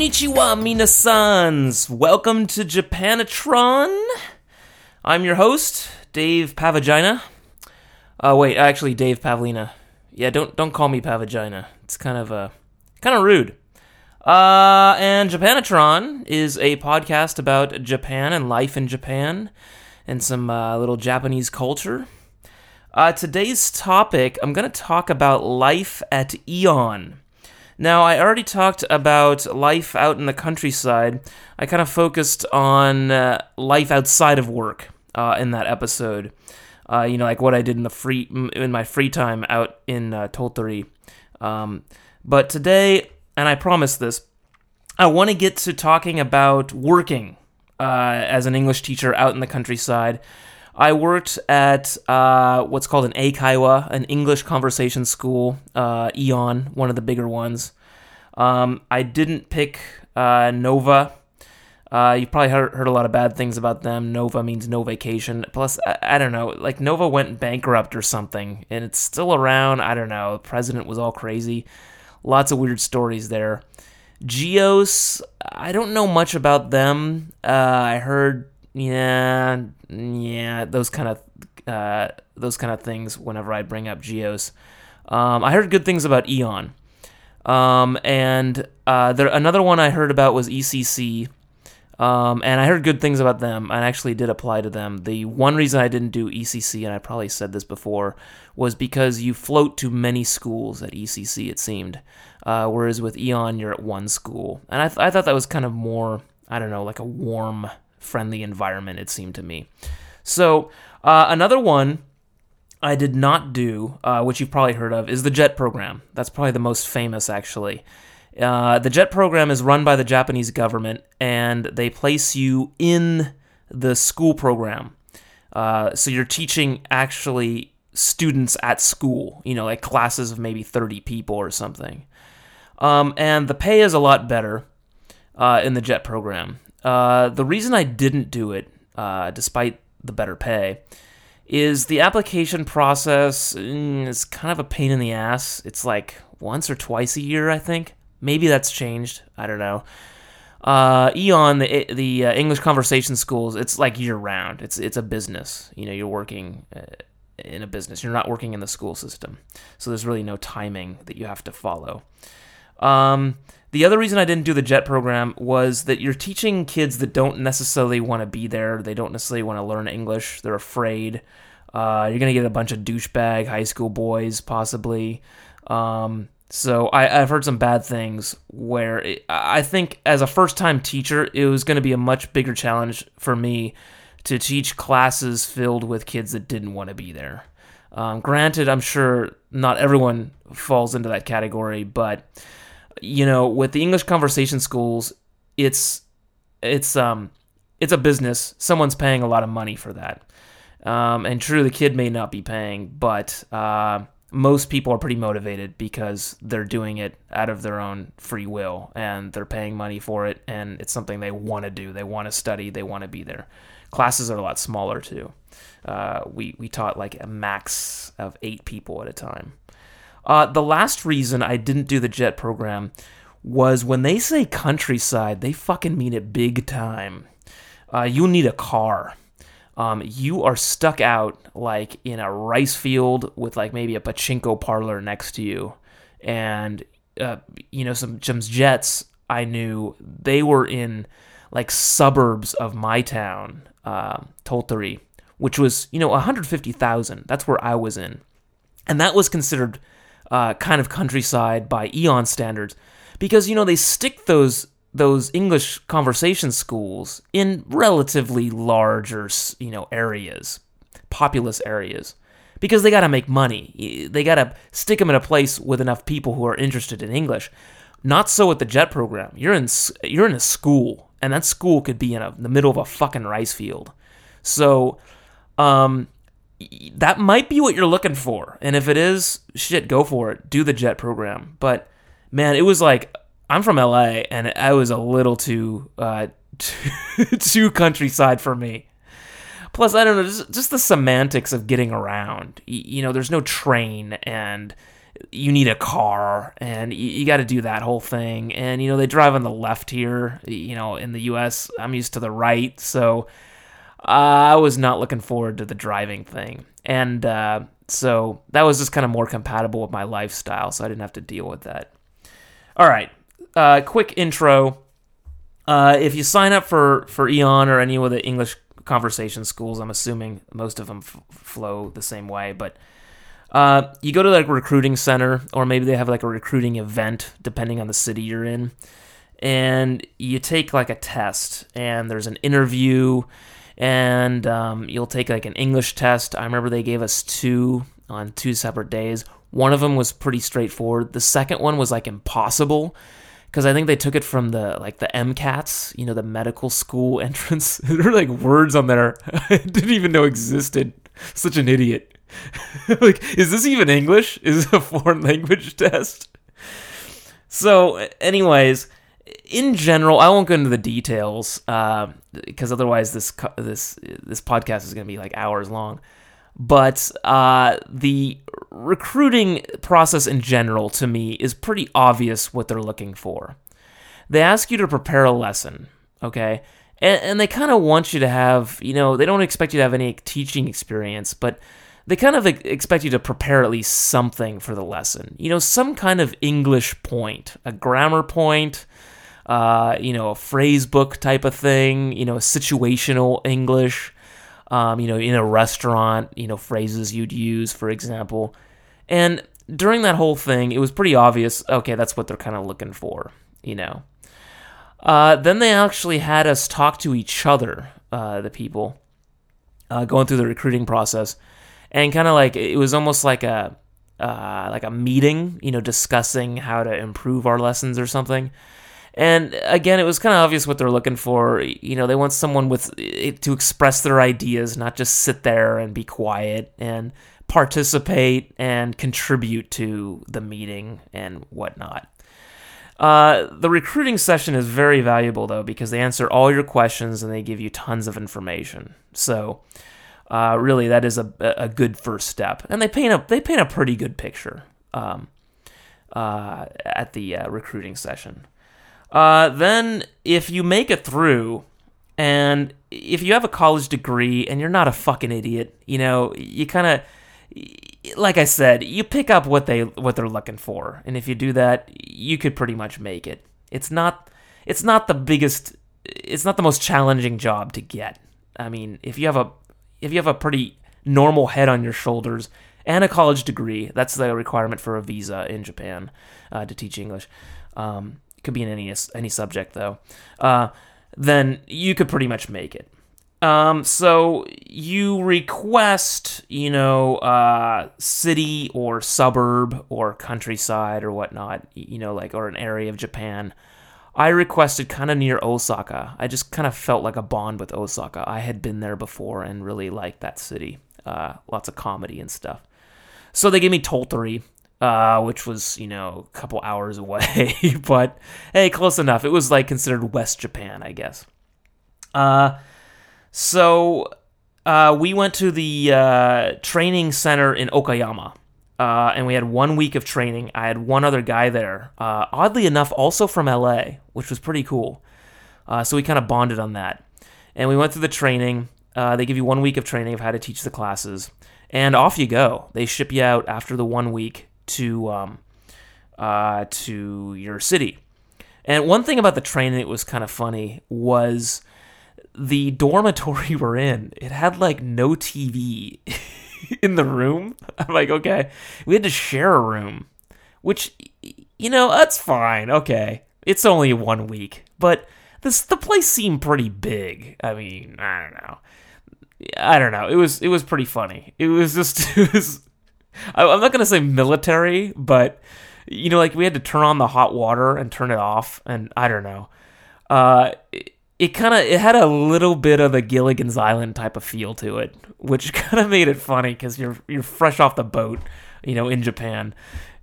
Konnichiwa, minasans! Welcome to Japanatron. I'm your host, Dave Pavagina. Uh, wait, actually, Dave Pavlina. Yeah, don't don't call me Pavagina. It's kind of uh, kind of rude. Uh, and Japanatron is a podcast about Japan and life in Japan and some uh, little Japanese culture. Uh, today's topic, I'm going to talk about life at Eon. Now, I already talked about life out in the countryside. I kind of focused on uh, life outside of work uh, in that episode. Uh, you know, like what I did in the free in my free time out in uh. Um, but today, and I promise this, I want to get to talking about working uh, as an English teacher out in the countryside. I worked at uh, what's called an Eikaiwa, an English conversation school, uh, Eon, one of the bigger ones. Um, I didn't pick uh, Nova. Uh, you've probably heard, heard a lot of bad things about them. Nova means no vacation. Plus, I, I don't know, like Nova went bankrupt or something, and it's still around. I don't know. The president was all crazy. Lots of weird stories there. Geos, I don't know much about them. Uh, I heard, yeah, yeah, those kind of uh, those kind of things. Whenever I bring up Geos, um, I heard good things about Eon. Um, and uh, there another one I heard about was ECC. Um, and I heard good things about them. I actually did apply to them. The one reason I didn't do ECC, and I probably said this before, was because you float to many schools at ECC. It seemed, uh, whereas with Eon, you're at one school, and I, th- I thought that was kind of more, I don't know, like a warm, friendly environment. It seemed to me. So uh, another one I did not do, uh, which you've probably heard of, is the JET program. That's probably the most famous, actually. Uh, the JET program is run by the Japanese government, and they place you in the school program. Uh, so you're teaching actually students at school, you know, like classes of maybe 30 people or something. Um, and the pay is a lot better uh, in the JET program. Uh, the reason I didn't do it, uh, despite the better pay, is the application process mm, is kind of a pain in the ass. It's like once or twice a year, I think. Maybe that's changed. I don't know. Uh, Eon, the the uh, English conversation schools, it's like year round. It's it's a business. You know, you're working uh, in a business. You're not working in the school system, so there's really no timing that you have to follow. Um, the other reason I didn't do the JET program was that you're teaching kids that don't necessarily want to be there. They don't necessarily want to learn English. They're afraid. Uh, you're gonna get a bunch of douchebag high school boys, possibly. Um, so I, have heard some bad things where it, I think as a first time teacher, it was going to be a much bigger challenge for me to teach classes filled with kids that didn't want to be there. Um, granted, I'm sure not everyone falls into that category, but you know, with the English conversation schools, it's it's um it's a business. Someone's paying a lot of money for that. Um, and true, the kid may not be paying, but uh, most people are pretty motivated because they're doing it out of their own free will and they're paying money for it and it's something they want to do. They want to study, they want to be there. Classes are a lot smaller too. Uh, we, we taught like a max of eight people at a time. Uh, the last reason I didn't do the JET program was when they say countryside, they fucking mean it big time. Uh, you'll need a car um, you are stuck out like in a rice field with like maybe a pachinko parlor next to you, and uh, you know some some jets. I knew they were in like suburbs of my town, uh, Tottori, which was you know 150,000. That's where I was in, and that was considered uh, kind of countryside by Eon standards because you know they stick those those English conversation schools in relatively larger, you know, areas, populous areas, because they got to make money. They got to stick them in a place with enough people who are interested in English. Not so with the jet program. You're in you're in a school, and that school could be in, a, in the middle of a fucking rice field. So, um, that might be what you're looking for. And if it is, shit, go for it. Do the jet program. But man, it was like I'm from LA, and I was a little too uh, too countryside for me. Plus, I don't know, just, just the semantics of getting around. Y- You know, there's no train, and you need a car, and you, you got to do that whole thing. And, you know, they drive on the left here. You know, in the US, I'm used to the right. So I was not looking forward to the driving thing. And uh, so that was just kind of more compatible with my lifestyle. So I didn't have to deal with that. All right. Uh, quick intro. Uh, if you sign up for, for Eon or any of the English conversation schools, I'm assuming most of them f- flow the same way, but uh, you go to like a recruiting center, or maybe they have like a recruiting event, depending on the city you're in, and you take like a test, and there's an interview, and um, you'll take like an English test. I remember they gave us two on two separate days. One of them was pretty straightforward. The second one was like impossible because I think they took it from the like the MCATs, you know, the medical school entrance. there were like words on there I didn't even know existed. Such an idiot. like, is this even English? Is it a foreign language test? So, anyways, in general, I won't go into the details because otherwise this this this podcast is going to be like hours long. But uh, the recruiting process in general, to me, is pretty obvious what they're looking for. They ask you to prepare a lesson, okay? And, and they kind of want you to have, you know, they don't expect you to have any teaching experience, but they kind of expect you to prepare at least something for the lesson. You know, some kind of English point, a grammar point, uh, you know, a phrase book type of thing, you know, situational English, um, you know, in a restaurant, you know, phrases you'd use, for example. And during that whole thing, it was pretty obvious, okay, that's what they're kind of looking for, you know. Uh, then they actually had us talk to each other, uh, the people, uh, going through the recruiting process, and kind of like it was almost like a uh, like a meeting, you know, discussing how to improve our lessons or something. And again, it was kind of obvious what they're looking for. You know, they want someone with to express their ideas, not just sit there and be quiet and participate and contribute to the meeting and whatnot. Uh, the recruiting session is very valuable though because they answer all your questions and they give you tons of information. So, uh, really, that is a, a good first step, and they paint a they paint a pretty good picture um, uh, at the uh, recruiting session. Uh, then, if you make it through, and if you have a college degree and you're not a fucking idiot, you know, you kind of, like I said, you pick up what they what they're looking for, and if you do that, you could pretty much make it. It's not it's not the biggest, it's not the most challenging job to get. I mean, if you have a if you have a pretty normal head on your shoulders and a college degree, that's the requirement for a visa in Japan uh, to teach English. Um, it could be in any any subject though. Uh, then you could pretty much make it. Um, so you request, you know, uh, city or suburb or countryside or whatnot, you know, like or an area of Japan. I requested kind of near Osaka. I just kind of felt like a bond with Osaka. I had been there before and really liked that city. Uh, lots of comedy and stuff. So they gave me Tottori, uh, which was, you know, a couple hours away, but hey, close enough. It was like considered West Japan, I guess. Uh, so uh, we went to the uh, training center in Okayama. Uh, and we had one week of training. I had one other guy there, uh, oddly enough, also from LA, which was pretty cool. So we kind of bonded on that. And we went through the training. They give you one week of training of how to teach the classes, and off you go. They ship you out after the one week to um, uh, to your city. And one thing about the training that was kind of funny was the dormitory we're in. It had like no TV in the room. I'm like, okay, we had to share a room, which you know that's fine. Okay, it's only one week, but this the place seemed pretty big. I mean, I don't know. I don't know. It was it was pretty funny. It was just it was. I'm not gonna say military, but you know, like we had to turn on the hot water and turn it off, and I don't know. Uh, it, it kind of it had a little bit of the Gilligan's Island type of feel to it, which kind of made it funny because you're you're fresh off the boat, you know, in Japan,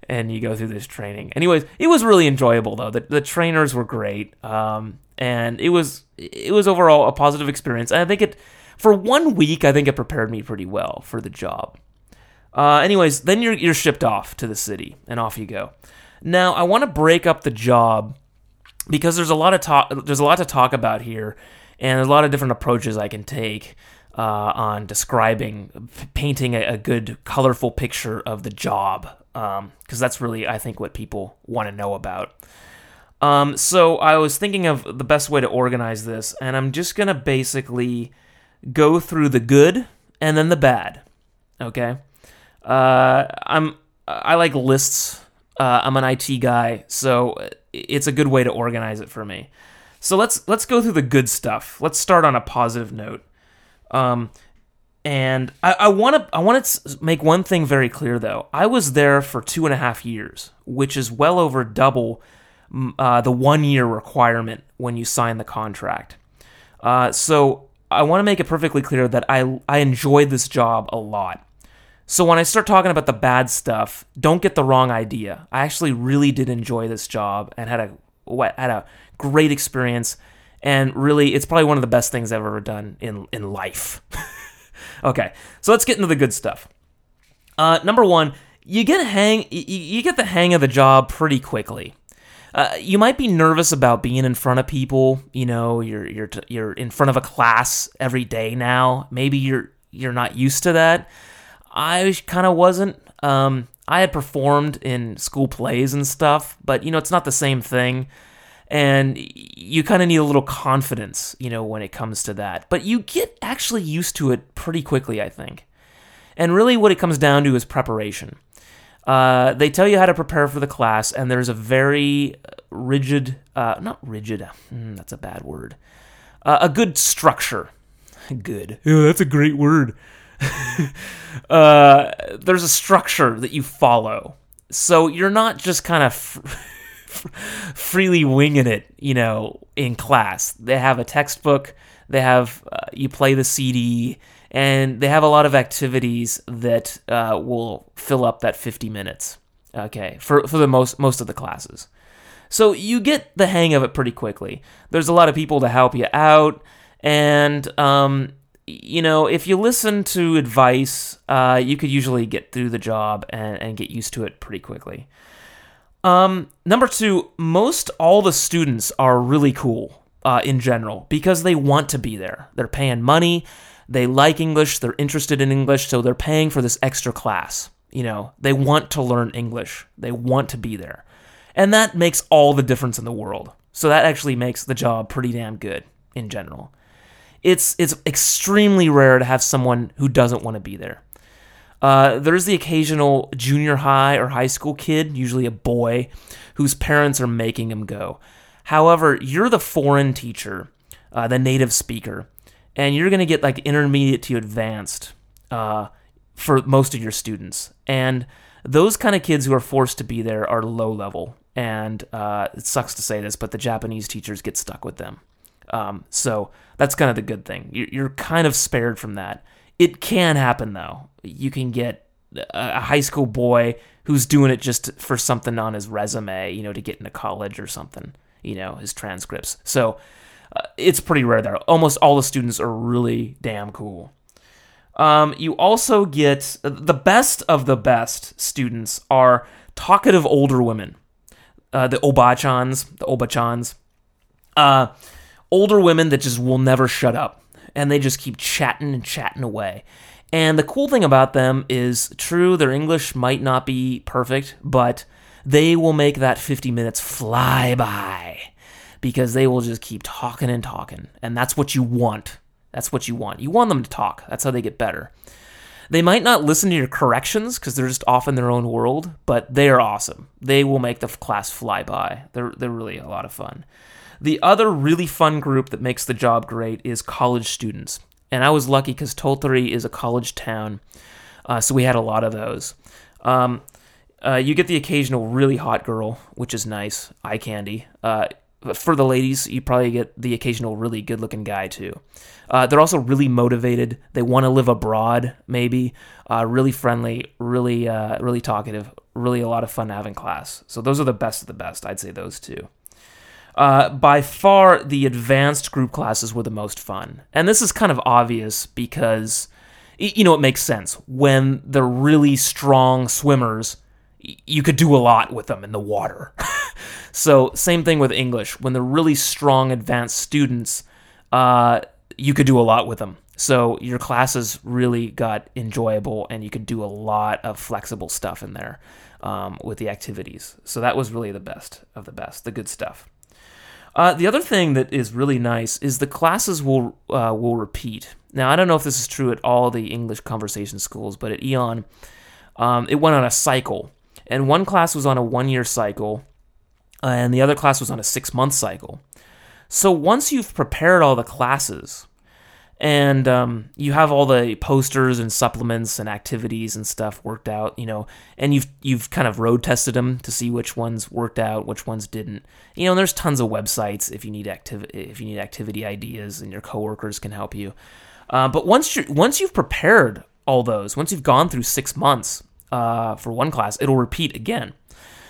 and you go through this training. Anyways, it was really enjoyable though. The the trainers were great, um, and it was it was overall a positive experience. And I think it for one week, I think it prepared me pretty well for the job. Uh, anyways, then you're you're shipped off to the city, and off you go. Now, I want to break up the job because there's a lot of talk. There's a lot to talk about here, and there's a lot of different approaches I can take uh, on describing, painting a, a, good, colorful picture of the job, because um, that's really, I think, what people want to know about. Um, so I was thinking of the best way to organize this, and I'm just gonna basically go through the good and then the bad. Okay. Uh, I'm I like lists. Uh, I'm an IT guy, so it's a good way to organize it for me. So let's let's go through the good stuff. Let's start on a positive note. Um, and I want to I want to make one thing very clear though. I was there for two and a half years, which is well over double uh, the one year requirement when you sign the contract. Uh, so I want to make it perfectly clear that I I enjoyed this job a lot. So when I start talking about the bad stuff, don't get the wrong idea. I actually really did enjoy this job and had a had a great experience and really it's probably one of the best things I've ever done in in life. okay, so let's get into the good stuff. Uh, number one, you get hang you, get the hang of the job pretty quickly. Uh, you might be nervous about being in front of people. You know, you're you're you're in front of a class every day now. Maybe you're you're not used to that. I kind of wasn't. Um, I had performed in school plays and stuff, but you know, it's not the same thing. And you kind of need a little confidence, you know, when it comes to that. But you get actually used to it pretty quickly, I think. And really, what it comes down to is preparation. Uh, they tell you how to prepare for the class, and there's a very rigid, uh, not rigid, hmm, that's a bad word, uh, a good structure. Good. That's a great word. uh, there's a structure that you follow. So you're not just kind of freely winging it, you know, in class. They have a textbook, they have, uh, you play the CD, and they have a lot of activities that uh, will fill up that 50 minutes. Okay, for, for the most most of the classes. So you get the hang of it pretty quickly. There's a lot of people to help you out, and um, you know, if you listen to advice, uh, you could usually get through the job and, and get used to it pretty quickly. Um, number two, most all the students are really cool uh, in general because they want to be there. They're paying money, they like English, they're interested in English, so they're paying for this extra class. You know, they want to learn English, they want to be there. And that makes all the difference in the world. So that actually makes the job pretty damn good in general it's it's extremely rare to have someone who doesn't want to be there. Uh, there's the occasional junior high or high school kid, usually a boy, whose parents are making him go. However, you're the foreign teacher, uh, the native speaker, and you're going to get like intermediate to advanced uh, for most of your students. And those kind of kids who are forced to be there are low level. And uh, it sucks to say this, but the Japanese teachers get stuck with them. Um, so that's kind of the good thing. You're kind of spared from that. It can happen though. You can get a high school boy who's doing it just for something on his resume, you know, to get into college or something, you know, his transcripts. So uh, it's pretty rare there. Almost all the students are really damn cool. Um, you also get the best of the best students are talkative older women, uh, the obachans, the obachans. Uh, older women that just will never shut up and they just keep chatting and chatting away. And the cool thing about them is true, their English might not be perfect, but they will make that 50 minutes fly by because they will just keep talking and talking. And that's what you want. That's what you want. You want them to talk. That's how they get better. They might not listen to your corrections because they're just off in their own world, but they are awesome. They will make the class fly by. They're, they're really a lot of fun. The other really fun group that makes the job great is college students. And I was lucky because Tottori is a college town, uh, so we had a lot of those. Um, Uh, you get the occasional really hot girl, which is nice, eye candy. Uh, for the ladies, you probably get the occasional really good looking guy too. Uh, they're also really motivated. They want to live abroad, maybe. Uh, really friendly, really, uh, really talkative. Really a lot of fun to have in class. So those are the best of the best. I'd say those two. Uh, by far, the advanced group classes were the most fun, and this is kind of obvious because, you know, it makes sense when they're really strong swimmers. You could do a lot with them in the water. So same thing with English. When they're really strong advanced students, uh, you could do a lot with them. So your classes really got enjoyable, and you could do a lot of flexible stuff in there um, with the activities. So that was really the best of the best, the good stuff. Uh, the other thing that is really nice is the classes will uh, will repeat. Now I don't know if this is true at all the English conversation schools, but at Eon, um, it went on a cycle, and one class was on a one year cycle, and the other class was on a six month cycle. So once you've prepared all the classes, and um, you have all the posters and supplements and activities and stuff worked out, you know, and you've you've kind of road tested them to see which ones worked out, which ones didn't. You know, there's tons of websites if you need activity if you need activity ideas, and your coworkers can help you. Uh, but once you once you've prepared all those, once you've gone through six months uh, for one class, it'll repeat again.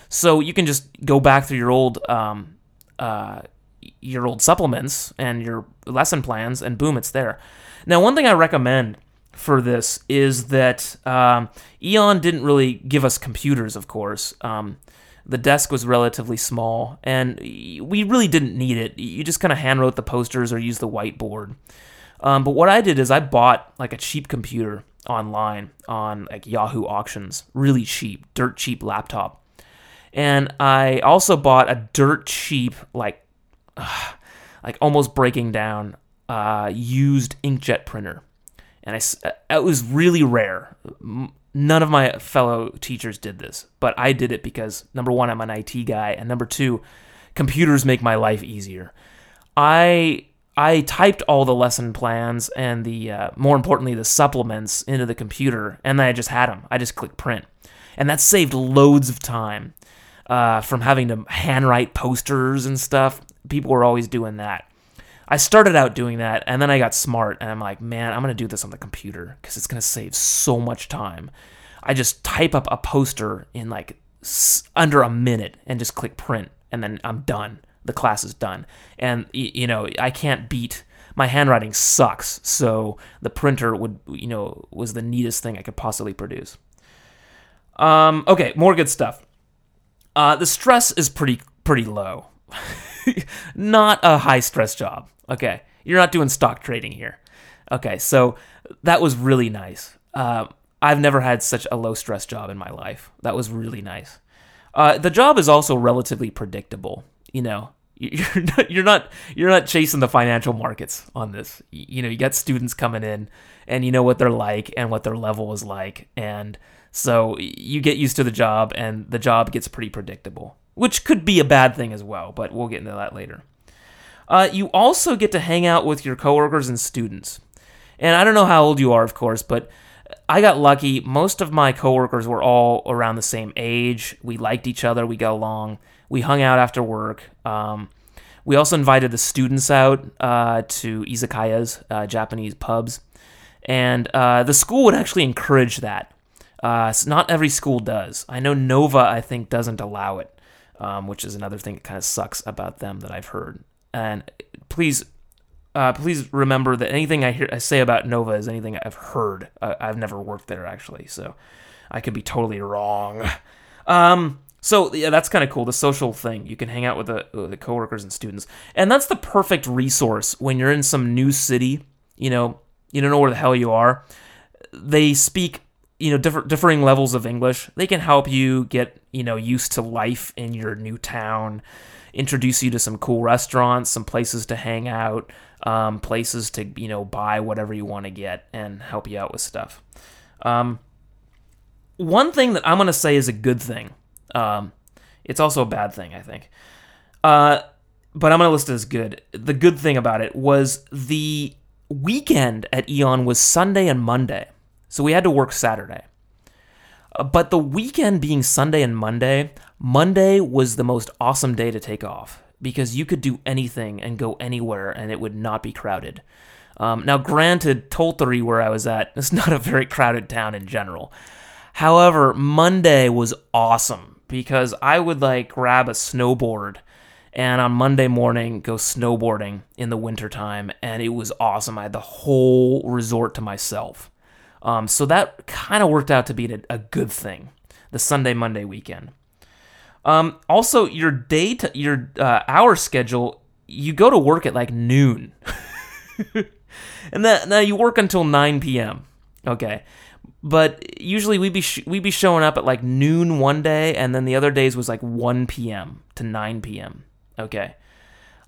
So you can just go back through your old um, uh, your old supplements and your lesson plans, and boom, it's there. Now, one thing I recommend for this is that um, Eon didn't really give us computers, of course. Um, the desk was relatively small, and we really didn't need it. You just kind of hand wrote the posters or used the whiteboard. Um, but what I did is I bought like a cheap computer online on like Yahoo auctions, really cheap, dirt cheap laptop. And I also bought a dirt cheap, like, like almost breaking down, uh, used inkjet printer. And I uh, it was really rare. None of my fellow teachers did this, but I did it because number one, I'm an IT guy, and number two, computers make my life easier. I I typed all the lesson plans and the uh, more importantly the supplements into the computer, and then I just had them. I just clicked print, and that saved loads of time uh, from having to handwrite posters and stuff. People were always doing that. I started out doing that, and then I got smart, and I'm like, man, I'm gonna do this on the computer because it's gonna save so much time. I just type up a poster in like under a minute and just click print, and then I'm done. The class is done, and you know I can't beat my handwriting sucks, so the printer would you know was the neatest thing I could possibly produce. Um, okay, more good stuff. Uh, the stress is pretty pretty low. not a high stress job. Okay, you're not doing stock trading here. Okay, so that was really nice. Uh, I've never had such a low stress job in my life. That was really nice. Uh, the job is also relatively predictable. You know, you're not, you're not you're not chasing the financial markets on this. You know, you got students coming in, and you know what they're like and what their level is like, and so you get used to the job, and the job gets pretty predictable, which could be a bad thing as well. But we'll get into that later. Uh, you also get to hang out with your coworkers and students. And I don't know how old you are, of course, but I got lucky. Most of my coworkers were all around the same age. We liked each other. We got along. We hung out after work. Um, we also invited the students out uh, to izakayas, uh, Japanese pubs, and uh, the school would actually encourage that. Uh, not every school does. I know Nova, I think, doesn't allow it, um, which is another thing that kind of sucks about them that I've heard. And please uh, please remember that anything I hear I say about Nova is anything I've heard. Uh, I've never worked there actually, so I could be totally wrong. Um, so yeah, that's kind of cool. The social thing you can hang out with the, with the coworkers and students, and that's the perfect resource when you're in some new city. You know, you don't know where the hell you are. They speak you know different differing levels of English. They can help you get you know used to life in your new town introduce you to some cool restaurants, some places to hang out, um, places to you know buy whatever you want to get, and help you out with stuff. Um, one thing that I'm gonna say is a good thing. Um, it's also a bad thing, I think. Uh, but I'm gonna list it as good. The good thing about it was the weekend at Eon was Sunday and Monday, so we had to work Saturday. Uh, But the weekend being Sunday and Monday, Monday was the most awesome day to take off because you could do anything and go anywhere and it would not be crowded. Um, now, granted, Tottori, where I was at, is not a very crowded town in general. However, Monday was awesome because I would like grab a snowboard and on Monday morning go snowboarding in the wintertime and it was awesome. I had the whole resort to myself. Um, so that kind of worked out to be a, good thing, the Sunday Monday weekend. Um, also, your day, to, your uh, hour schedule, you go to work at like noon, and that now you work until nine p.m. Okay, but usually we'd be sh- we be showing up at like noon one day, and then the other days was like one p.m. to nine p.m. Okay.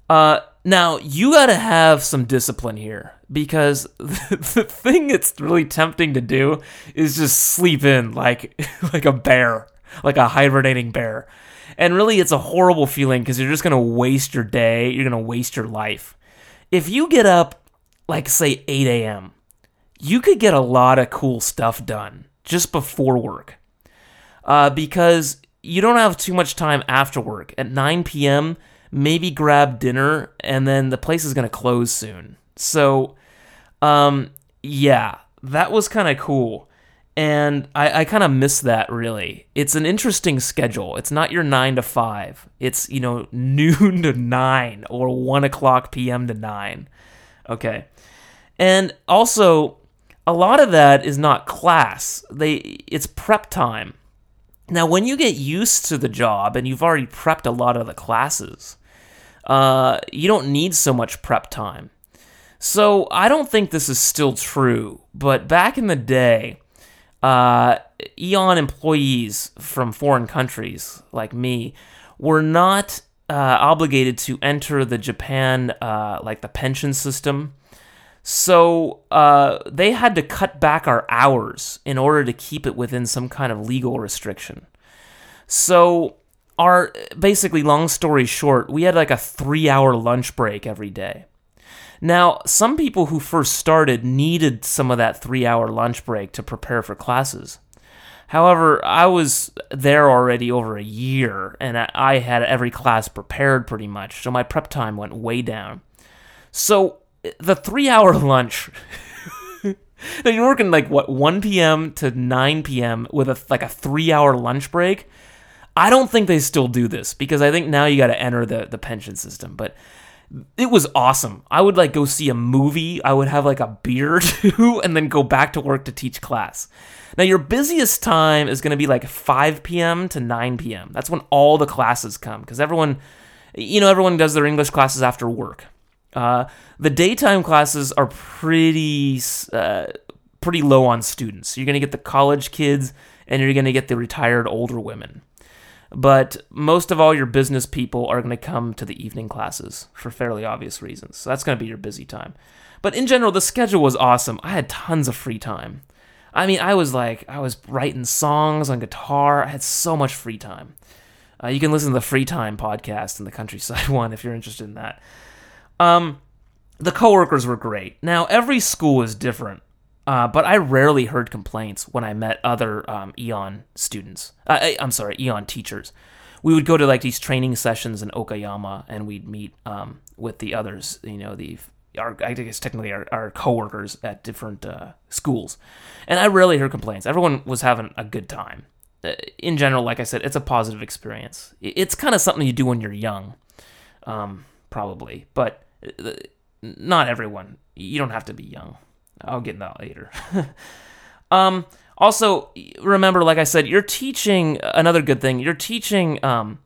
Uh, now you got to have some discipline here because the thing that's really tempting to do is just sleep in like like a bear, like a hibernating bear. And really it's a horrible feeling because you're just to waste your day, you're to waste your life. If you get up like say 8 a.m., you could get a lot of cool stuff done just before work. Uh, because you don't have too much time after work. At 9 p.m., maybe grab dinner, and then the place is going to close soon. So, um, yeah, that was kind of cool. And I, I kind of miss that really. It's an interesting schedule. It's not your nine to five. It's, you know, noon to nine or one o'clock PM to nine. Okay. And also, a lot of that is not class. They it's prep time. Now, when you get used to the job and you've already prepped a lot of the classes, uh, you don't need so much prep time. So I don't think this is still true, but back in the day, uh, Eon employees from foreign countries like me were not uh, obligated to enter the Japan uh, like the pension system. So uh, they had to cut back our hours in order to keep it within some kind of legal restriction. So our basically long story short, we had like a three hour lunch break every day. Now, some people who first started needed some of that three hour lunch break to prepare for classes. However, I was there already over a year and I had every class prepared pretty much, so my prep time went way down. So the three hour lunch. now you're working like what 1 p.m. to 9 p.m. with a like a three hour lunch break. I don't think they still do this because I think now you got to enter the the pension system. But it was awesome. I would like go see a movie. I would have like a beer or two, and then go back to work to teach class. Now your busiest time is going to be like 5 p.m. to 9 p.m. That's when all the classes come because everyone, you know, everyone does their English classes after work. Uh, the daytime classes are pretty uh, pretty low on students. You're going to get the college kids and you're going to get the retired older women. But most of all your business people are going to come to the evening classes for fairly obvious reasons. So that's going to be your busy time. But in general, the schedule was awesome. I had tons of free time. I mean, I was like, I was writing songs on guitar. I had so much free time. Uh, you can listen to the Free Time podcast in the Countryside one if you're interested in that. Um, the coworkers were great. Now every school is different, uh, but I rarely heard complaints when I met other um, Eon students. Uh, I- I'm sorry, Eon teachers. We would go to like these training sessions in Okayama, and we'd meet um, with the others. You know, the our I guess technically our, our coworkers at different uh, schools, and I rarely heard complaints. Everyone was having a good time. Uh, in general, like I said, it's a positive experience. It's kind of something you do when you're young, um, probably, but not everyone. You don't have to be young. I'll get into that later. um, also, remember, like I said, you're teaching another good thing. You're teaching. Um,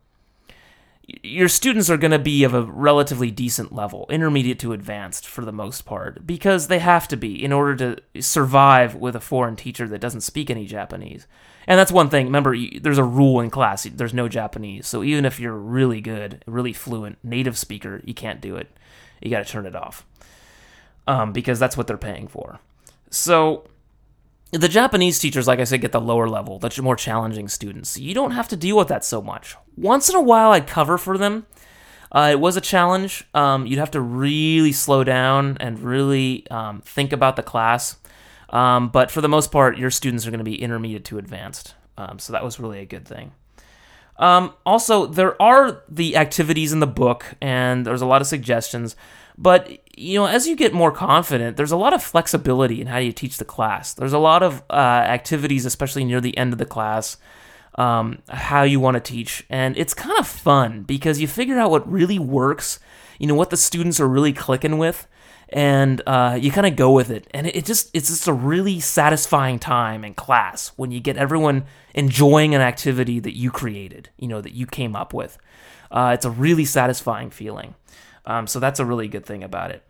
your students are going to be of a relatively decent level, intermediate to advanced for the most part, because they have to be in order to survive with a foreign teacher that doesn't speak any Japanese. And that's one thing. Remember, there's a rule in class. There's no Japanese. So even if you're really good, really fluent, native speaker, you can't do it. You got to turn it off. Um, because that's what they're paying for. So the Japanese teachers, like I said, get the lower level, the more challenging students. You don't have to deal with that so much. Once in a while, I'd cover for them. Uh, it was a challenge. Um, you'd have to really slow down and really um, think about the class. Um, but for the most part, your students are going to be intermediate to advanced. Um, so that was really a good thing. Um, also, there are the activities in the book, and there's a lot of suggestions. But you know, as you get more confident, there's a lot of flexibility in how you teach the class. There's a lot of uh, activities, especially near the end of the class, um, how you want to teach, and it's kind of fun because you figure out what really works. You know what the students are really clicking with, and uh, you kind of go with it. And it, it just it's just a really satisfying time in class when you get everyone enjoying an activity that you created. You know that you came up with. Uh, it's a really satisfying feeling. Um, so that's a really good thing about it.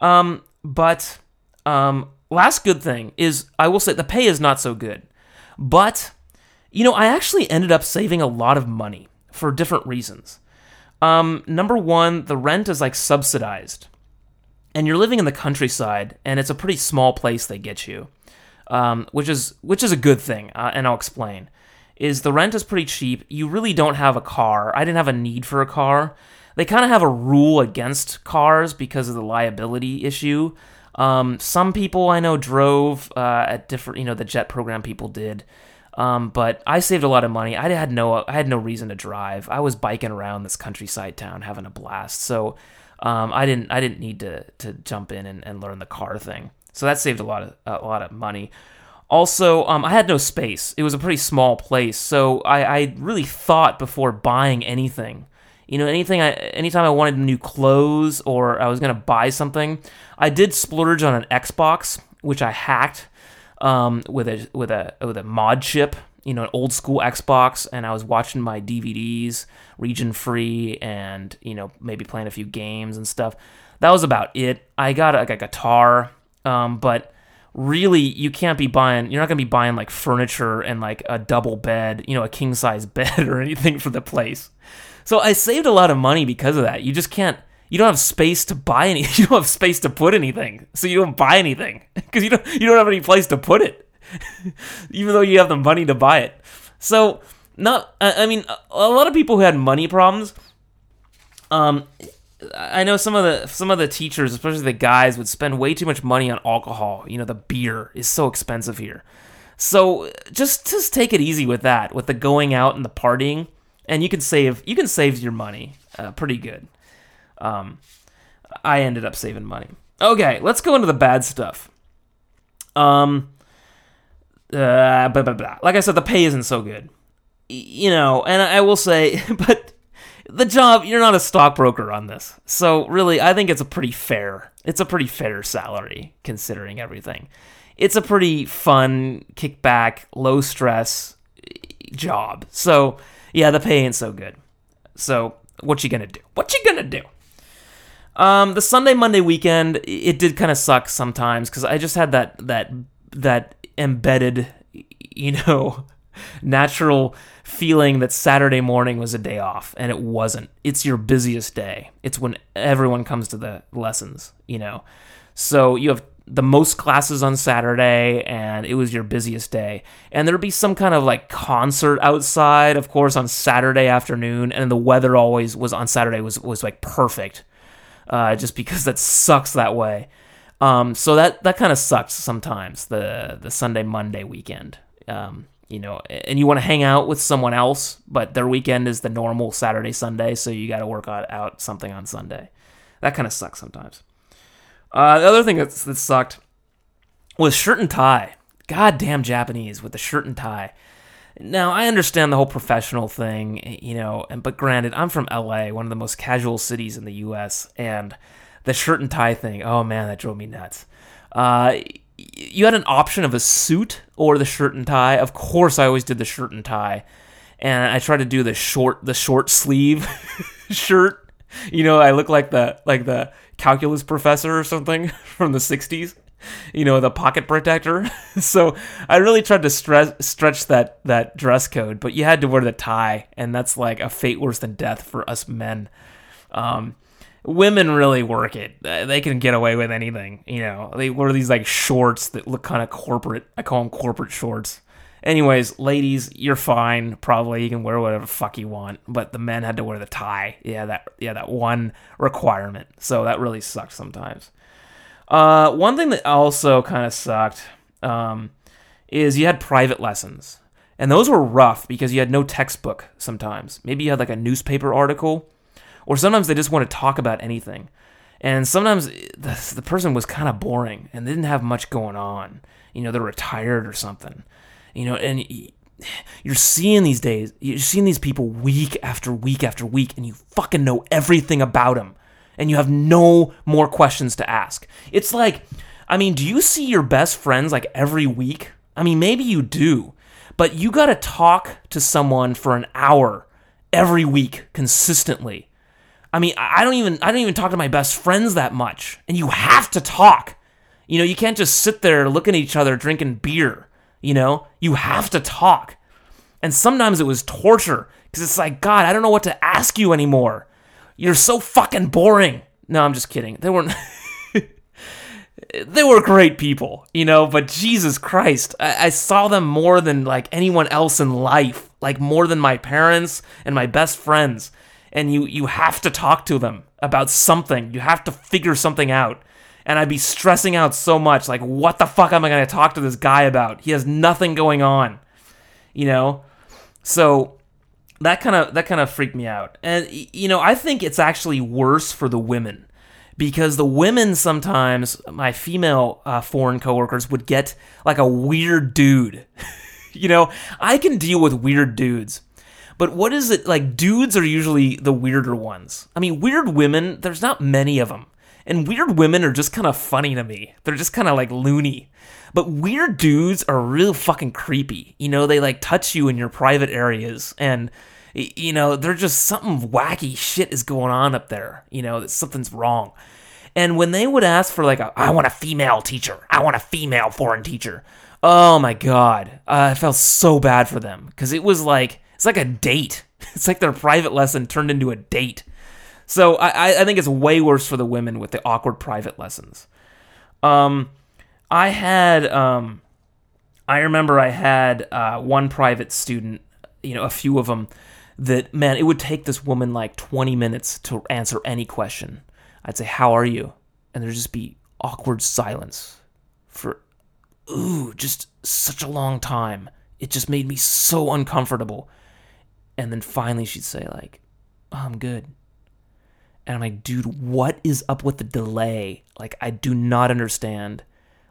Um, but um, last good thing is I will say the pay is not so good, but you know I actually ended up saving a lot of money for different reasons. Um, number one, the rent is like subsidized, and you're living in the countryside, and it's a pretty small place they get you, um, which is which is a good thing, uh, and I'll explain. Is the rent is pretty cheap. You really don't have a car. I didn't have a need for a car they kind of have a rule against cars because of the liability issue. Um, some people I know drove uh, at different, you know, the jet program people did. Um, but I saved a lot of money. I had no, I had no reason to drive. I was biking around this countryside town having a blast. So um, I didn't, I didn't need to to jump in and, and learn the car thing. So that saved a lot of a lot of money. Also, um, I had no space. It was a pretty small place, so I, I really thought before buying anything you know, anything I anytime I wanted new clothes or I was gonna buy something, I did splurge on an Xbox, which I hacked um, with a with a with a mod chip, you know, an old school Xbox, and I was watching my DVDs region free, and you know maybe playing a few games and stuff. That was about it. I got like a guitar, um, but really you can't be buying you're not to be buying like furniture and like a double bed you know a king size bed or anything for the place so I saved a lot of money because of that. You just can't. You don't have space to buy any. You don't have space to put anything, so you don't buy anything because you don't. You don't have any place to put it, even though you have the money to buy it. So not. I mean, a lot of people who had money problems. Um, I know some of the some of the teachers, especially the guys, would spend way too much money on alcohol. You know, the beer is so expensive here. So just just take it easy with that, with the going out and the partying and you can save you can save your money uh, pretty good. Um, I ended up saving money. Okay, let's go into the bad stuff. Um, uh, blah, blah, blah. like I said, the pay isn't so good. You know, and I will say, but the job you're not a stockbroker on this, so really, I think it's a pretty fair. It's a pretty fair salary considering everything. It's a pretty fun, kickback, low stress job. So yeah, the pay ain't so good. So what you gonna do? What you gonna do? Um, the Sunday Monday weekend, it did kind of suck sometimes because I just had that that that embedded, you know, natural feeling that Saturday morning was a day off, and it wasn't. It's your busiest day. It's when everyone comes to the lessons, you know. So you have the most classes on Saturday and it was your busiest day. And there'd be some kind of like concert outside, of course, on Saturday afternoon, and the weather always was on Saturday was was like perfect. Uh, just because that sucks that way. Um, so that that kind of sucks sometimes the the Sunday Monday weekend. Um, you know, and you want to hang out with someone else, but their weekend is the normal Saturday Sunday, so you got to work out something on Sunday. That kind of sucks sometimes. Uh, the other thing that that sucked was shirt and tie. Goddamn Japanese with the shirt and tie. Now I understand the whole professional thing, you know, and but granted, I'm from LA, one of the most casual cities in the U.S., and the shirt and tie thing. Oh man, that drove me nuts. Uh, you had an option of a suit or the shirt and tie. Of course, I always did the shirt and tie, and I tried to do the short the short sleeve shirt. You know, I look like the like the calculus professor or something from the 60s you know the pocket protector so i really tried to stress, stretch that that dress code but you had to wear the tie and that's like a fate worse than death for us men um, women really work it uh, they can get away with anything you know they wear these like shorts that look kind of corporate i call them corporate shorts Anyways, ladies, you're fine. Probably you can wear whatever fuck you want, but the men had to wear the tie. Yeah, that yeah that one requirement. So that really sucked sometimes. Uh, one thing that also kind of sucked um, is you had private lessons, And those were rough because you had no textbook sometimes. Maybe you had like a newspaper article, or sometimes they just want to talk about anything. And sometimes eh, the, the person was kind of boring and they didn't have much going on. You know, they're retired or something. You know, and you're seeing these days, you're seeing these people week after week after week, and you fucking know everything about them. And you have no more questions to ask. It's like, I mean, do you see your best friends like every week? I mean, maybe you do, but you got to talk to someone for an hour every week consistently. I mean, I don't even I don't even talk to my best friends that much, and you have to talk. You know, you can't just sit there looking at each other drinking beer. You know, you have to talk. And sometimes it was torture because it's like, God, I don't know what to ask you anymore. You're so fucking boring. No, I'm just kidding. They weren't. they were great people, you know, but Jesus Christ, I-, I saw them more than like anyone else in life, like more than my parents and my best friends. And you you have to talk to them about something. You have to figure something out. And I'd be stressing out so much, like, what the fuck am I gonna talk to this guy about? He has nothing going on, you know. So that kind of that kind of freaked me out. And you know, I think it's actually worse for the women because the women sometimes, my female uh, foreign coworkers, would get like a weird dude. you know, I can deal with weird dudes. But what is it like? Dudes are usually the weirder ones. I mean, weird women, there's not many of them. And weird women are just kind of funny to me. They're just kind of like loony. But weird dudes are real fucking creepy. You know, they like touch you in your private areas and you know, they're just something wacky shit is going on up there. You know, something's wrong. And when they would ask for like a, I want a female teacher, I want a female foreign teacher. Oh my god, uh, I felt so bad for them because it was like it's like a date. It's like their private lesson turned into a date. So I, I think it's way worse for the women with the awkward private lessons. Um, I had um, I remember I had uh, one private student, you know, a few of them that man, it would take this woman like 20 minutes to answer any question. I'd say, "How are you?" and there'd just be awkward silence for ooh, just such a long time. It just made me so uncomfortable. And then finally she'd say like, oh, "I'm good." And I'm like, "Dude, what is up with the delay? Like I do not understand.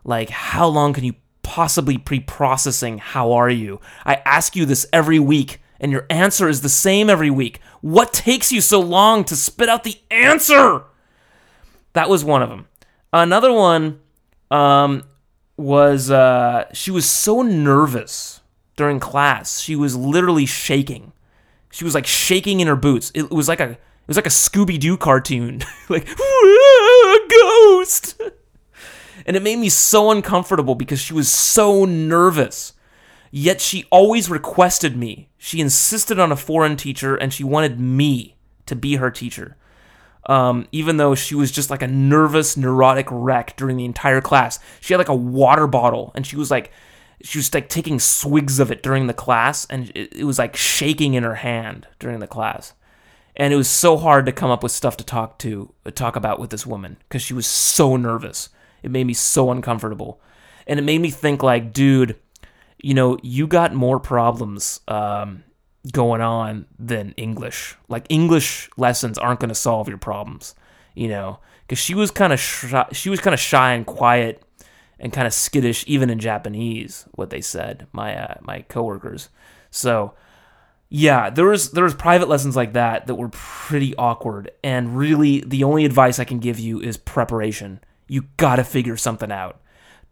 Like how long can you possibly pre-processing how are you? I ask you this every week and your answer is the same every week. What takes you so long to spit out the answer? That was one of them. Another one um, was uh, she was so nervous during class. She was literally shaking. She was like shaking in her boots. It, was like a it was like a Scooby Doo cartoon, like ghost. And it made me so uncomfortable because she was so nervous. Yet she always requested me. She insisted on a foreign teacher and she wanted me to be her teacher. Um, even though she was just like a nervous, neurotic wreck during the entire class. She had like a water bottle and she was like, she was like taking swigs of it during the class and it, it was like shaking in her hand during the class. And it was so hard to come up with stuff to talk to, talk about with this woman because she was so nervous. It made me so uncomfortable. And it made me think like, dude, you know, you got more problems um, going on than English. Like English lessons aren't going to solve your problems, you know, because she was kind of shy, she was kind of shy and quiet and kind of skittish, even in Japanese. What they said, my uh, my coworkers. So yeah, there was there was private lessons like that that were pretty awkward, and really the only advice I can give you is preparation. You got to figure something out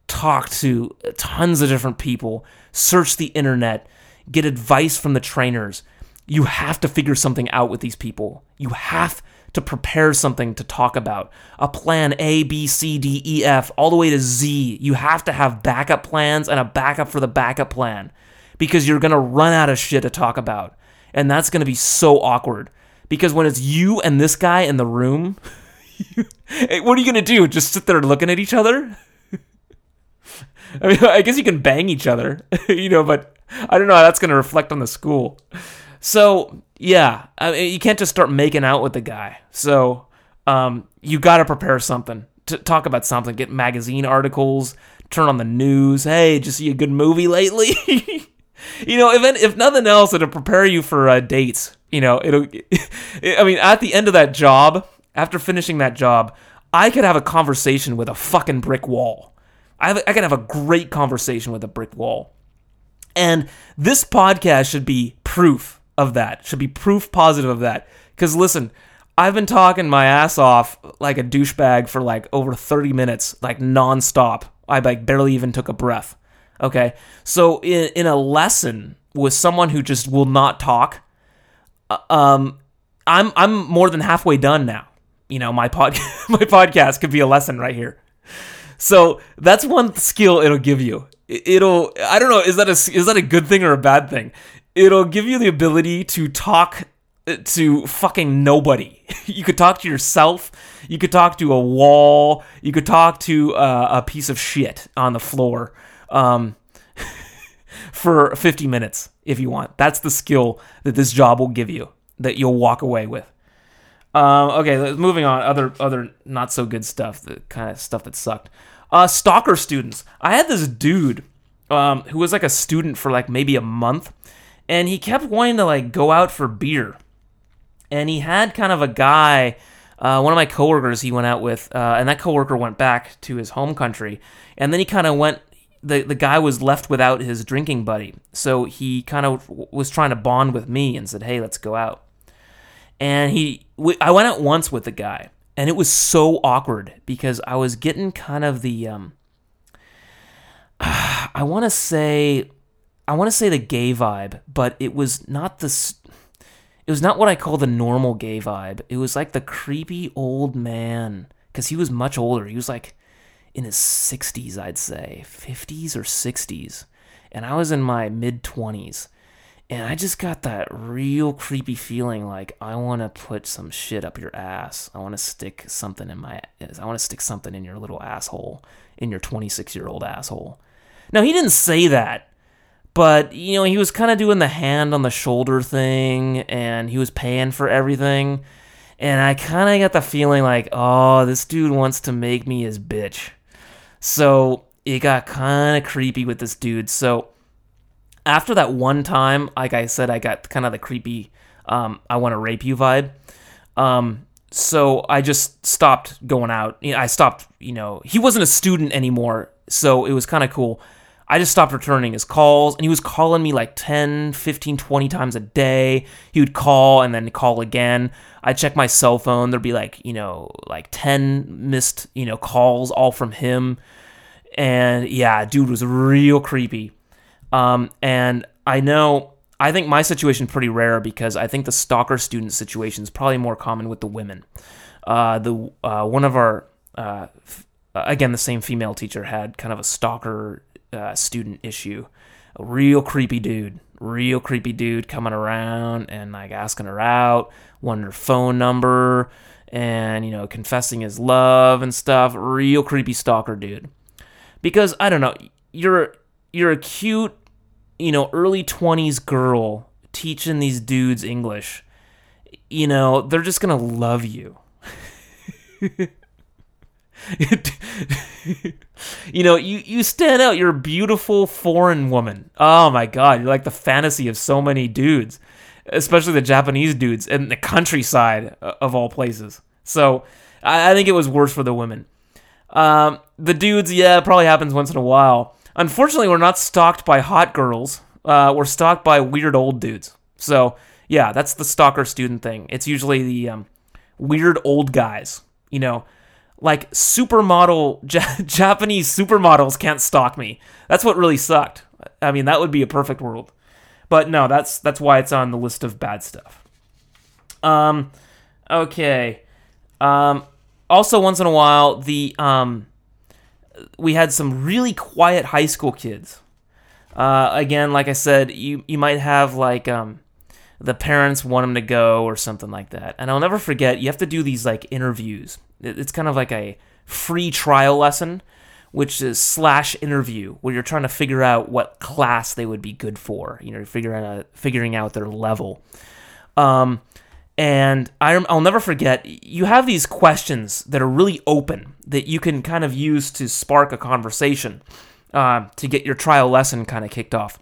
talk to tons of different people, search the internet, get advice from the trainers. You have to figure something out with these people. You have to prepare something to talk about. A plan A, B, C, D, E, F, all the way to Z. You have to have backup plans and a backup for the backup plan because you're going to run out of shit to talk about. And that's going to be so awkward because when it's you and this guy in the room, what are you going to do? Just sit there looking at each other? I mean, I guess you can bang each other, you know, but I don't know how that's going to reflect on the school. So, yeah, I mean, you can't just start making out with the guy. So, um, you got to prepare something to talk about something, get magazine articles, turn on the news. Hey, did you see a good movie lately? you know, if if nothing else, it'll prepare you for uh, dates. You know, it'll. I mean, at the end of that job, after finishing that job, I could have a conversation with a fucking brick wall. I, have, I could have a great conversation with a brick wall. And this podcast should be proof of that. Should be proof positive of that. Because listen, I've been talking my ass off like a douchebag for like over 30 minutes, like nonstop. I like barely even took a breath. Okay. So in, in a lesson with someone who just will not talk, uh, um, I'm I'm more than halfway done now. You know, my pod my podcast could be a lesson right here. So that's one skill it'll give you. It'll I don't know is that a is that a good thing or a bad thing? It'll give you the ability to talk to fucking nobody. You could talk to yourself. You could talk to a wall. You could talk to uh, a piece of shit on the floor um, for 50 minutes if you want. That's the skill that this job will give you that you'll walk away with. Um, okay, moving on. Other other not so good stuff. The kind of stuff that sucked. Uh, stalker students. I had this dude um, who was like a student for like maybe a month, and he kept wanting to like go out for beer, and he had kind of a guy. Uh, one of my coworkers he went out with, uh, and that coworker went back to his home country, and then he kind of went. The the guy was left without his drinking buddy, so he kind of was trying to bond with me and said, "Hey, let's go out." And he, we, I went out once with the guy, and it was so awkward because I was getting kind of the, um, I want to say, I want to say the gay vibe, but it was not the, it was not what I call the normal gay vibe. It was like the creepy old man because he was much older. He was like in his 60s, I'd say 50s or 60s, and I was in my mid 20s and I just got that real creepy feeling like I want to put some shit up your ass. I want to stick something in my I want to stick something in your little asshole, in your 26-year-old asshole. Now, he didn't say that, but you know, he was kind of doing the hand on the shoulder thing and he was paying for everything. And I kind of got the feeling like, "Oh, this dude wants to make me his bitch." So, it got kind of creepy with this dude. So, after that one time, like I said, I got kind of the creepy, um, I want to rape you vibe. Um, so I just stopped going out. I stopped, you know, he wasn't a student anymore, so it was kind of cool. I just stopped returning his calls, and he was calling me like 10, 15, 20 times a day. He would call and then call again. I'd check my cell phone. There'd be like, you know, like 10 missed, you know, calls all from him. And yeah, dude was real creepy. Um, and I know, I think my situation pretty rare because I think the stalker student situation is probably more common with the women. Uh, the uh, one of our uh, f- again the same female teacher had kind of a stalker uh, student issue. A real creepy dude, real creepy dude coming around and like asking her out, wanting her phone number, and you know confessing his love and stuff. Real creepy stalker dude. Because I don't know, you're you're a cute you know, early 20s girl teaching these dudes English, you know, they're just to love you. you know, you, you stand out. You're a beautiful foreign woman. Oh my God. You're like the fantasy of so many dudes, especially the Japanese dudes in the countryside of all places. So I, I think it was worse for the women. Um, the dudes, yeah, probably happens once in a while. Unfortunately, we're not stalked by hot girls. Uh, we're stalked by weird old dudes. So yeah, that's the stalker student thing. It's usually the um, weird old guys. You know, like supermodel Japanese supermodels can't stalk me. That's what really sucked. I mean, that would be a perfect world. But no, that's that's why it's on the list of bad stuff. Um, okay. Um, also, once in a while, the um, we had some really quiet high school kids. Uh, again, like I said, you you might have like um, the parents want them to go or something like that. And I'll never forget. You have to do these like interviews. It's kind of like a free trial lesson, which is slash interview, where you're trying to figure out what class they would be good for. You know, figuring out figuring out their level. Um, and I, will never forget, you have these questions that are really open that you can kind of use to spark a conversation uh, to get your trial lesson kind of kicked off.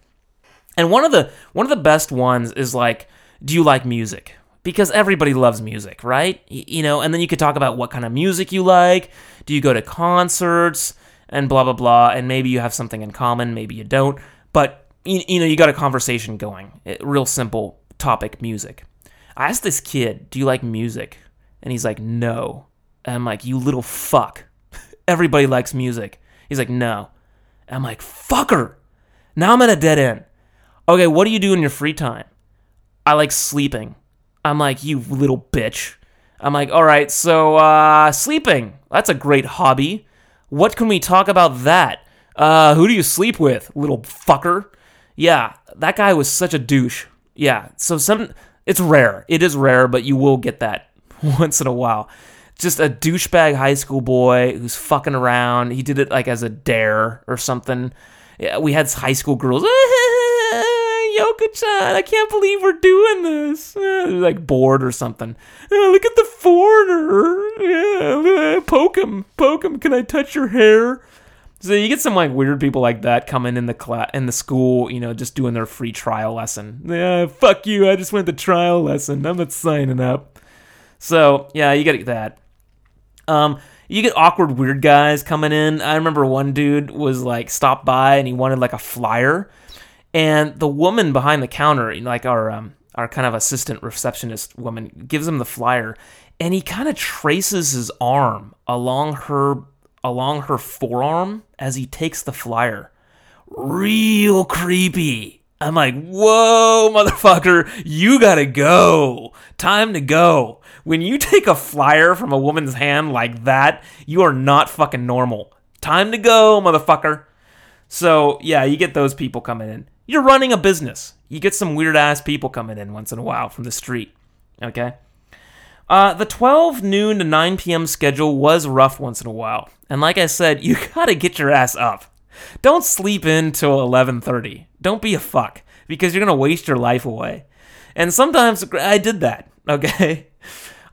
And one of the one of the best ones is like, do you like music? Because everybody loves music, right? Y- You know, and then you could talk about what kind of music you like. Do you go to concerts and blah blah blah? And maybe you have something in common, maybe you don't. But you, you know, you got a conversation going. Eh, Real simple topic, music. I asked this kid, "Do you like music?" And he's like, "No." And I'm like, "You little fuck." Everybody likes music. He's like, "No." And I'm like, "Fucker." Now I'm at a dead end. Okay, what do you do in your free time? I like sleeping. I'm like, you little bitch. I'm like, all right, so uh, sleeping. That's a great hobby. What can we talk about that? Uh, who do you sleep with, little fucker? Yeah, that guy was such a douche. Yeah, so some, it's rare. It is rare, but you will get that once in a while. Just a douchebag high school boy who's fucking around. He did it like as a dare or something. Yeah, we had high school girls. Yoko-chan, I can't believe we're doing this. They're like bored or something. Eh, look at the foreigner. Yeah, poke him, poke him. Can I touch your hair? So you get some like weird people like that coming in the class in the school, you know, just doing their free trial lesson. Yeah, fuck you. I just went to trial lesson. I'm not signing up. So yeah, you get that. Um, you get awkward weird guys coming in. I remember one dude was like stopped by and he wanted like a flyer, and the woman behind the counter, like our um, our kind of assistant receptionist woman, gives him the flyer, and he kind of traces his arm along her along her forearm as he takes the flyer. Real creepy. I'm like, whoa, motherfucker, you gotta go. Time to go. When you take a flyer from a woman's hand like that, you are not fucking normal. Time to go, motherfucker. So, yeah, you get those people coming in. You're running a business. You get some weird ass people coming in once in a while from the street. Okay? Uh, the 12 noon to 9 p.m. schedule was rough once in a while. And like I said, you gotta get your ass up. Don't sleep in till 11:30. Don't be a fuck because you're gonna waste your life away. And sometimes I did that. Okay.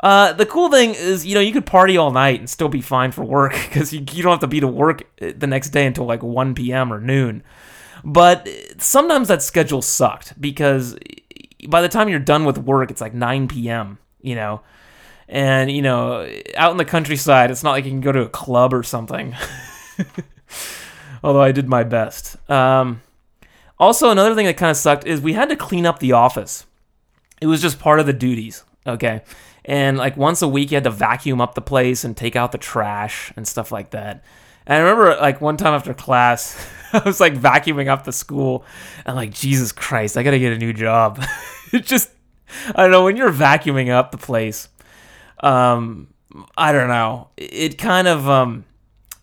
Uh, the cool thing is, you know, you could party all night and still be fine for work because you, you don't have to be to work uh, the next day until like 1 p.m. or noon. But sometimes that schedule sucked because by the time you're done with work, it's like 9 p.m., you know. And, you know, out in the countryside, it's not like you can go to a club or something. Although I did my best. Um, also, another thing that kind of sucked is we had to clean up the office. It was just part of the duties, okay? And like once a week, you had to vacuum up the place and take out the trash and stuff like that. And I remember like one time after class, I was like vacuuming up the school. And like, Jesus Christ, I gotta get a new job. it just, I don't know, when you're vacuuming up the place, um, I don't know, it kind of, um,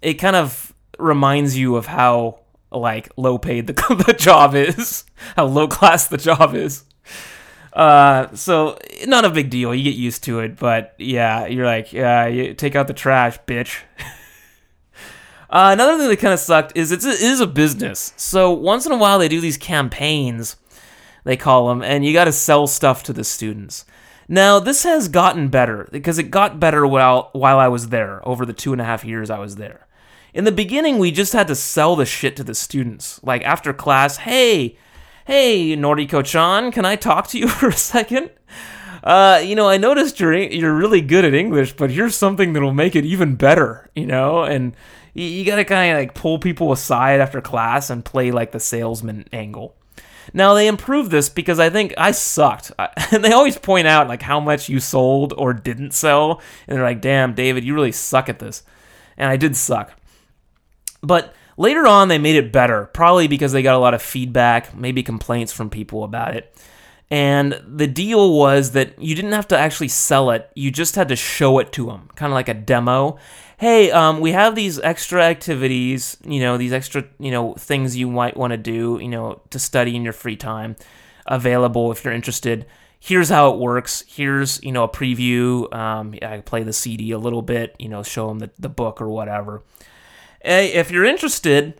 it kind of reminds you of how like low paid the, the job is, how low class the job is. Uh, so not a big deal. You get used to it, but yeah, you're like, yeah, you take out the trash, bitch. Uh, another thing that kind of sucked is it's a, it is a business. So once in a while they do these campaigns, they call them, and you got to sell stuff to the students. Now this has gotten better because it got better while while I was there over the two and a half years I was there. In the beginning, we just had to sell the shit to the students. Like after class, hey, hey, Noriko-chan, can I talk to you for a second? Uh, you know, I noticed you're you're really good at English, but here's something that'll make it even better. You know, and you, you gotta kind of like pull people aside after class and play like the salesman angle. Now they improved this because I think I sucked, and they always point out like how much you sold or didn't sell, and they're like, "Damn, David, you really suck at this," and I did suck. But later on, they made it better, probably because they got a lot of feedback, maybe complaints from people about it. And the deal was that you didn't have to actually sell it, you just had to show it to them, kind of like a demo. Hey, um, we have these extra activities, you know, these extra, you know, things you might want to do, you know, to study in your free time, available if you're interested. Here's how it works. Here's, you know, a preview. Um, I play the CD a little bit, you know, show them the, the book or whatever. Hey, if you're interested,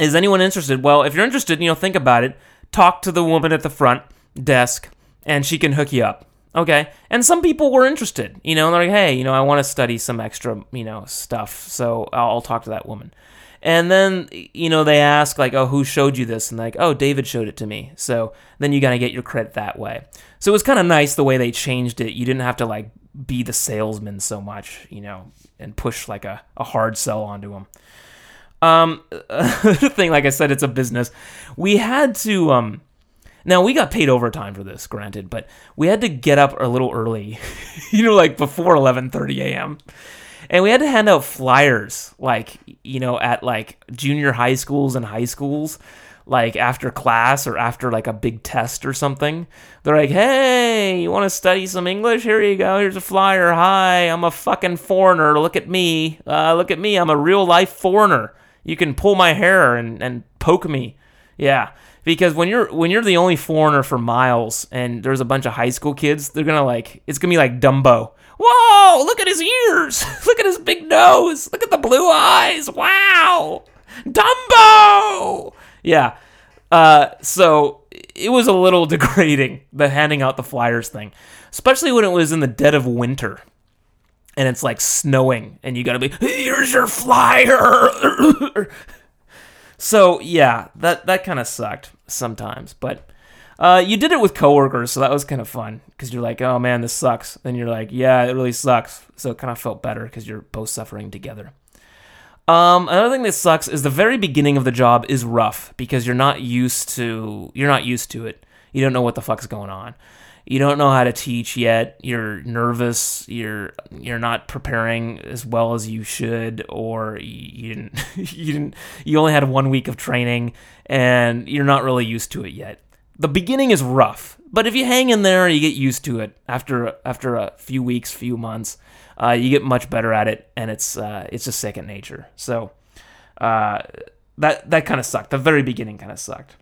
is anyone interested? Well, if you're interested, you know, think about it. Talk to the woman at the front desk, and she can hook you up. Okay. And some people were interested, you know, they're like, hey, you know, I want to study some extra, you know, stuff. So I'll, I'll talk to that woman. And then, you know, they ask, like, oh, who showed you this? And like, oh, David showed it to me. So then you got to get your credit that way. So it was kind of nice the way they changed it. You didn't have to, like, be the salesman so much, you know, and push, like, a, a hard sell onto them. Um, the thing, like I said, it's a business. We had to, um, now we got paid overtime for this, granted, but we had to get up a little early, you know, like before 11:30 a.m. And we had to hand out flyers, like you know, at like junior high schools and high schools, like after class or after like a big test or something. They're like, "Hey, you want to study some English? Here you go. Here's a flyer. Hi, I'm a fucking foreigner. Look at me. Uh, look at me. I'm a real life foreigner. You can pull my hair and and poke me. Yeah." Because when you're when you're the only foreigner for miles and there's a bunch of high school kids, they're gonna like it's gonna be like Dumbo. Whoa! Look at his ears. look at his big nose. Look at the blue eyes. Wow, Dumbo. Yeah. Uh, so it was a little degrading the handing out the flyers thing, especially when it was in the dead of winter and it's like snowing and you gotta be here's your flyer so yeah, that that kind of sucked sometimes, but uh, you did it with coworkers, so that was kind of fun because you're like, oh man, this sucks. Then you're like, yeah, it really sucks. So it kind of felt better because you're both suffering together. Um, another thing that sucks is the very beginning of the job is rough because you're not used to you're not used to it. You don't know what the fuck's going on you don't know how to teach yet. You're nervous. You're you're not preparing as well as you should or you didn't you didn't you only had one week of training and you're not really used to it yet. The beginning is rough but if you hang in there you get used to it. After after a few weeks few months uh, you get much better at it and it's uh, it's just second nature. So uh, that that kind of sucked. The very beginning kind of sucked.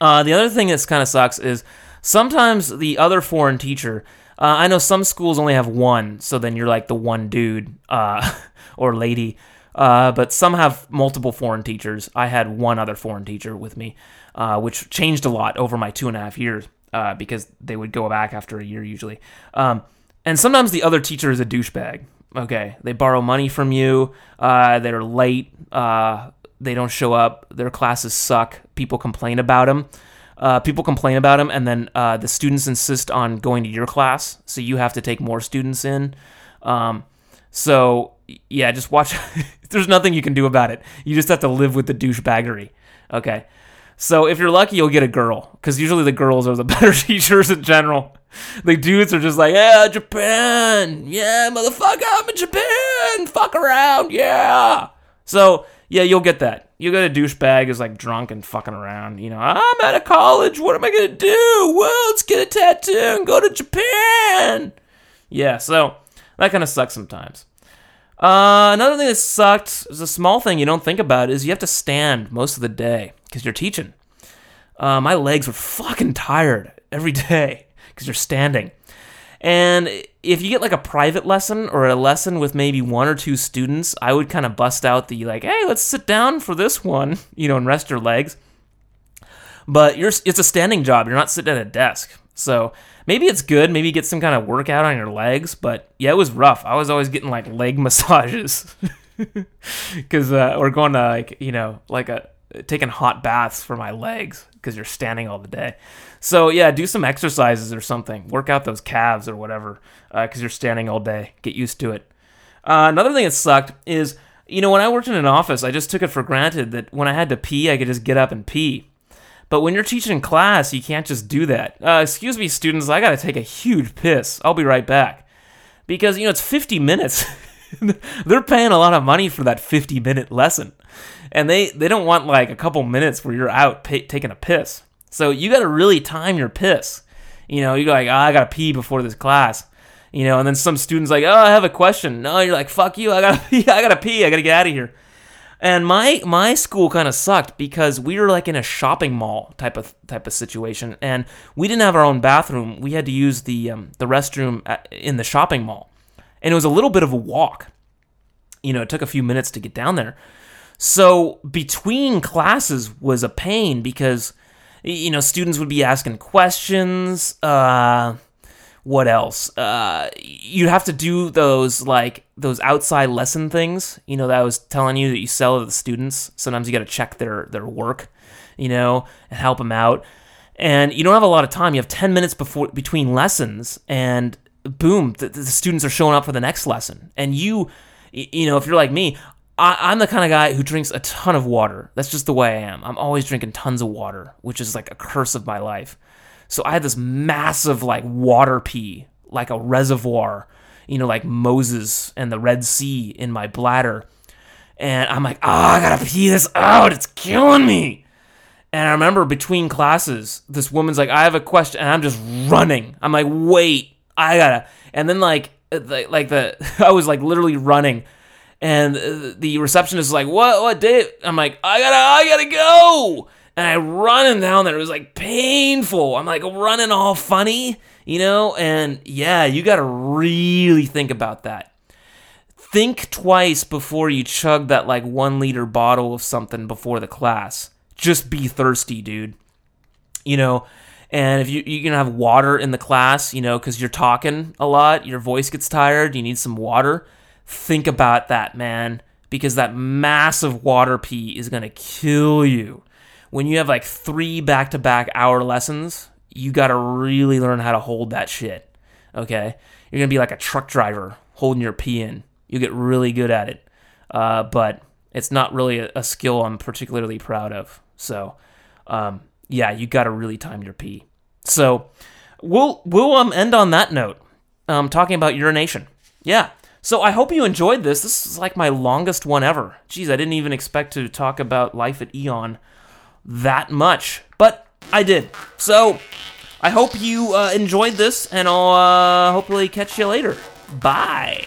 Uh, the other thing that kind of sucks is Sometimes the other foreign teacher, uh, I know some schools only have one, so then you're like the one dude uh, or lady. Uh, but some have multiple foreign teachers. I had one other foreign teacher with me, uh, which changed a lot over my two and a half years uh, because they would go back after a year usually. Um, and sometimes the other teacher is a douchebag. Okay, they borrow money from you. Uh, they're late. they don't show up. Their classes suck. People complain about them uh, people complain about them, and then uh, the students insist on going to your class, so you have to take more students in. Um, so yeah, just watch. There's nothing you can do about it. You just have to live with the douchebaggery. Okay. So if you're lucky, you'll get a girl, because usually the girls are the better teachers in general. The dudes are just like, yeah, Japan, yeah, motherfucker, I'm in Japan, fuck around, yeah. So yeah, you'll get that. You get a douchebag who's like drunk and fucking around. You know, I'm out of college. What am I gonna do? Well, let's get a tattoo and go to Japan. Yeah, so that kind of sucks sometimes. Uh, another thing that sucked is a small thing you don't think about is you have to stand most of the day because you're teaching. Uh, my legs were fucking tired every day because you're standing. And if you get like a private lesson or a lesson with maybe one or two students, I would kind of bust out the like, hey, let's sit down for this one, you know, and rest your legs. But you're it's a standing job. You're not sitting at a desk. So maybe it's good. Maybe get some kind of workout on your legs. But yeah, it was rough. I was always getting like leg massages because uh, we're going to like you know like a taking hot baths for my legs because you're standing all the day. So yeah, do some exercises or something. Work out those calves or whatever because uh, you're standing all day. Get used to it. Uh, another thing that sucked is you know when I worked in an office, I just took it for granted that when I had to pee, I could just get up and pee. But when you're teaching in class, you can't just do that. Uh, excuse me, students, I gotta take a huge piss. I'll be right back. Because, you know, it's 50 minutes. They're paying a lot of money for that 50 minute lesson. And they, they don't want like a couple minutes where you're out pay, taking a piss. So you got to really time your piss. You know, you're like, oh, I got to pee before this class. You know, and then some students like, oh, I have a question. No, you're like, fuck you, I gotta pee, I gotta pee, I gotta get out of here. And my my school kind of sucked because we were like in a shopping mall type of type of situation, and we didn't have our own bathroom. We had to use the um, the restroom at, in the shopping mall, and it was a little bit of a walk. You know, it took a few minutes to get down there. So between classes was a pain because you know, students would be asking questions. Uh, what else? Uh, you have to do those like those outside lesson things. You know that I was telling you that you sell to the students. Sometimes you got to check their their work, you know, and help them out. And you don't have a lot of time. You have ten minutes before between lessons, and boom, the, the students are showing up for the next lesson. And you, you know, if you're like me, I, I'm the kind of guy who drinks a ton of water. That's just the way I am. I'm always drinking tons of water, which is like a curse of my life. So I had this massive like water pee, like a reservoir, you know, like Moses and the Red Sea in my bladder. And I'm like, oh, I gotta pee this out. It's killing me. And I remember between classes, this woman's like, I have a question. And I'm just running. I'm like, wait, I gotta. And then, like, like the, I was like literally running. And uh, the receptionist is like, what, what, Dave? I'm like, I gotta, I gotta go. And I running down there. It was like painful. I'm like running all funny, you know? And yeah, you gotta really think about that think twice before you chug that like one liter bottle of something before the class. Just be thirsty, dude. You know, and if you you can have water in the class, you know, because you're talking a lot, your voice gets tired, you need some water. Think about that, man, because that massive water pee is gonna kill you. When you have like three back to back hour lessons, you gotta really learn how to hold that shit. Okay, you're gonna be like a truck driver holding your pee in. You get really good at it, uh, but it's not really a, a skill I'm particularly proud of. So, um, yeah, you got to really time your pee. So, we'll we'll um end on that note, um, talking about urination. Yeah. So I hope you enjoyed this. This is like my longest one ever. Jeez, I didn't even expect to talk about life at AEON that much, but I did. So I hope you uh, enjoyed this, and I'll uh, hopefully catch you later. Bye.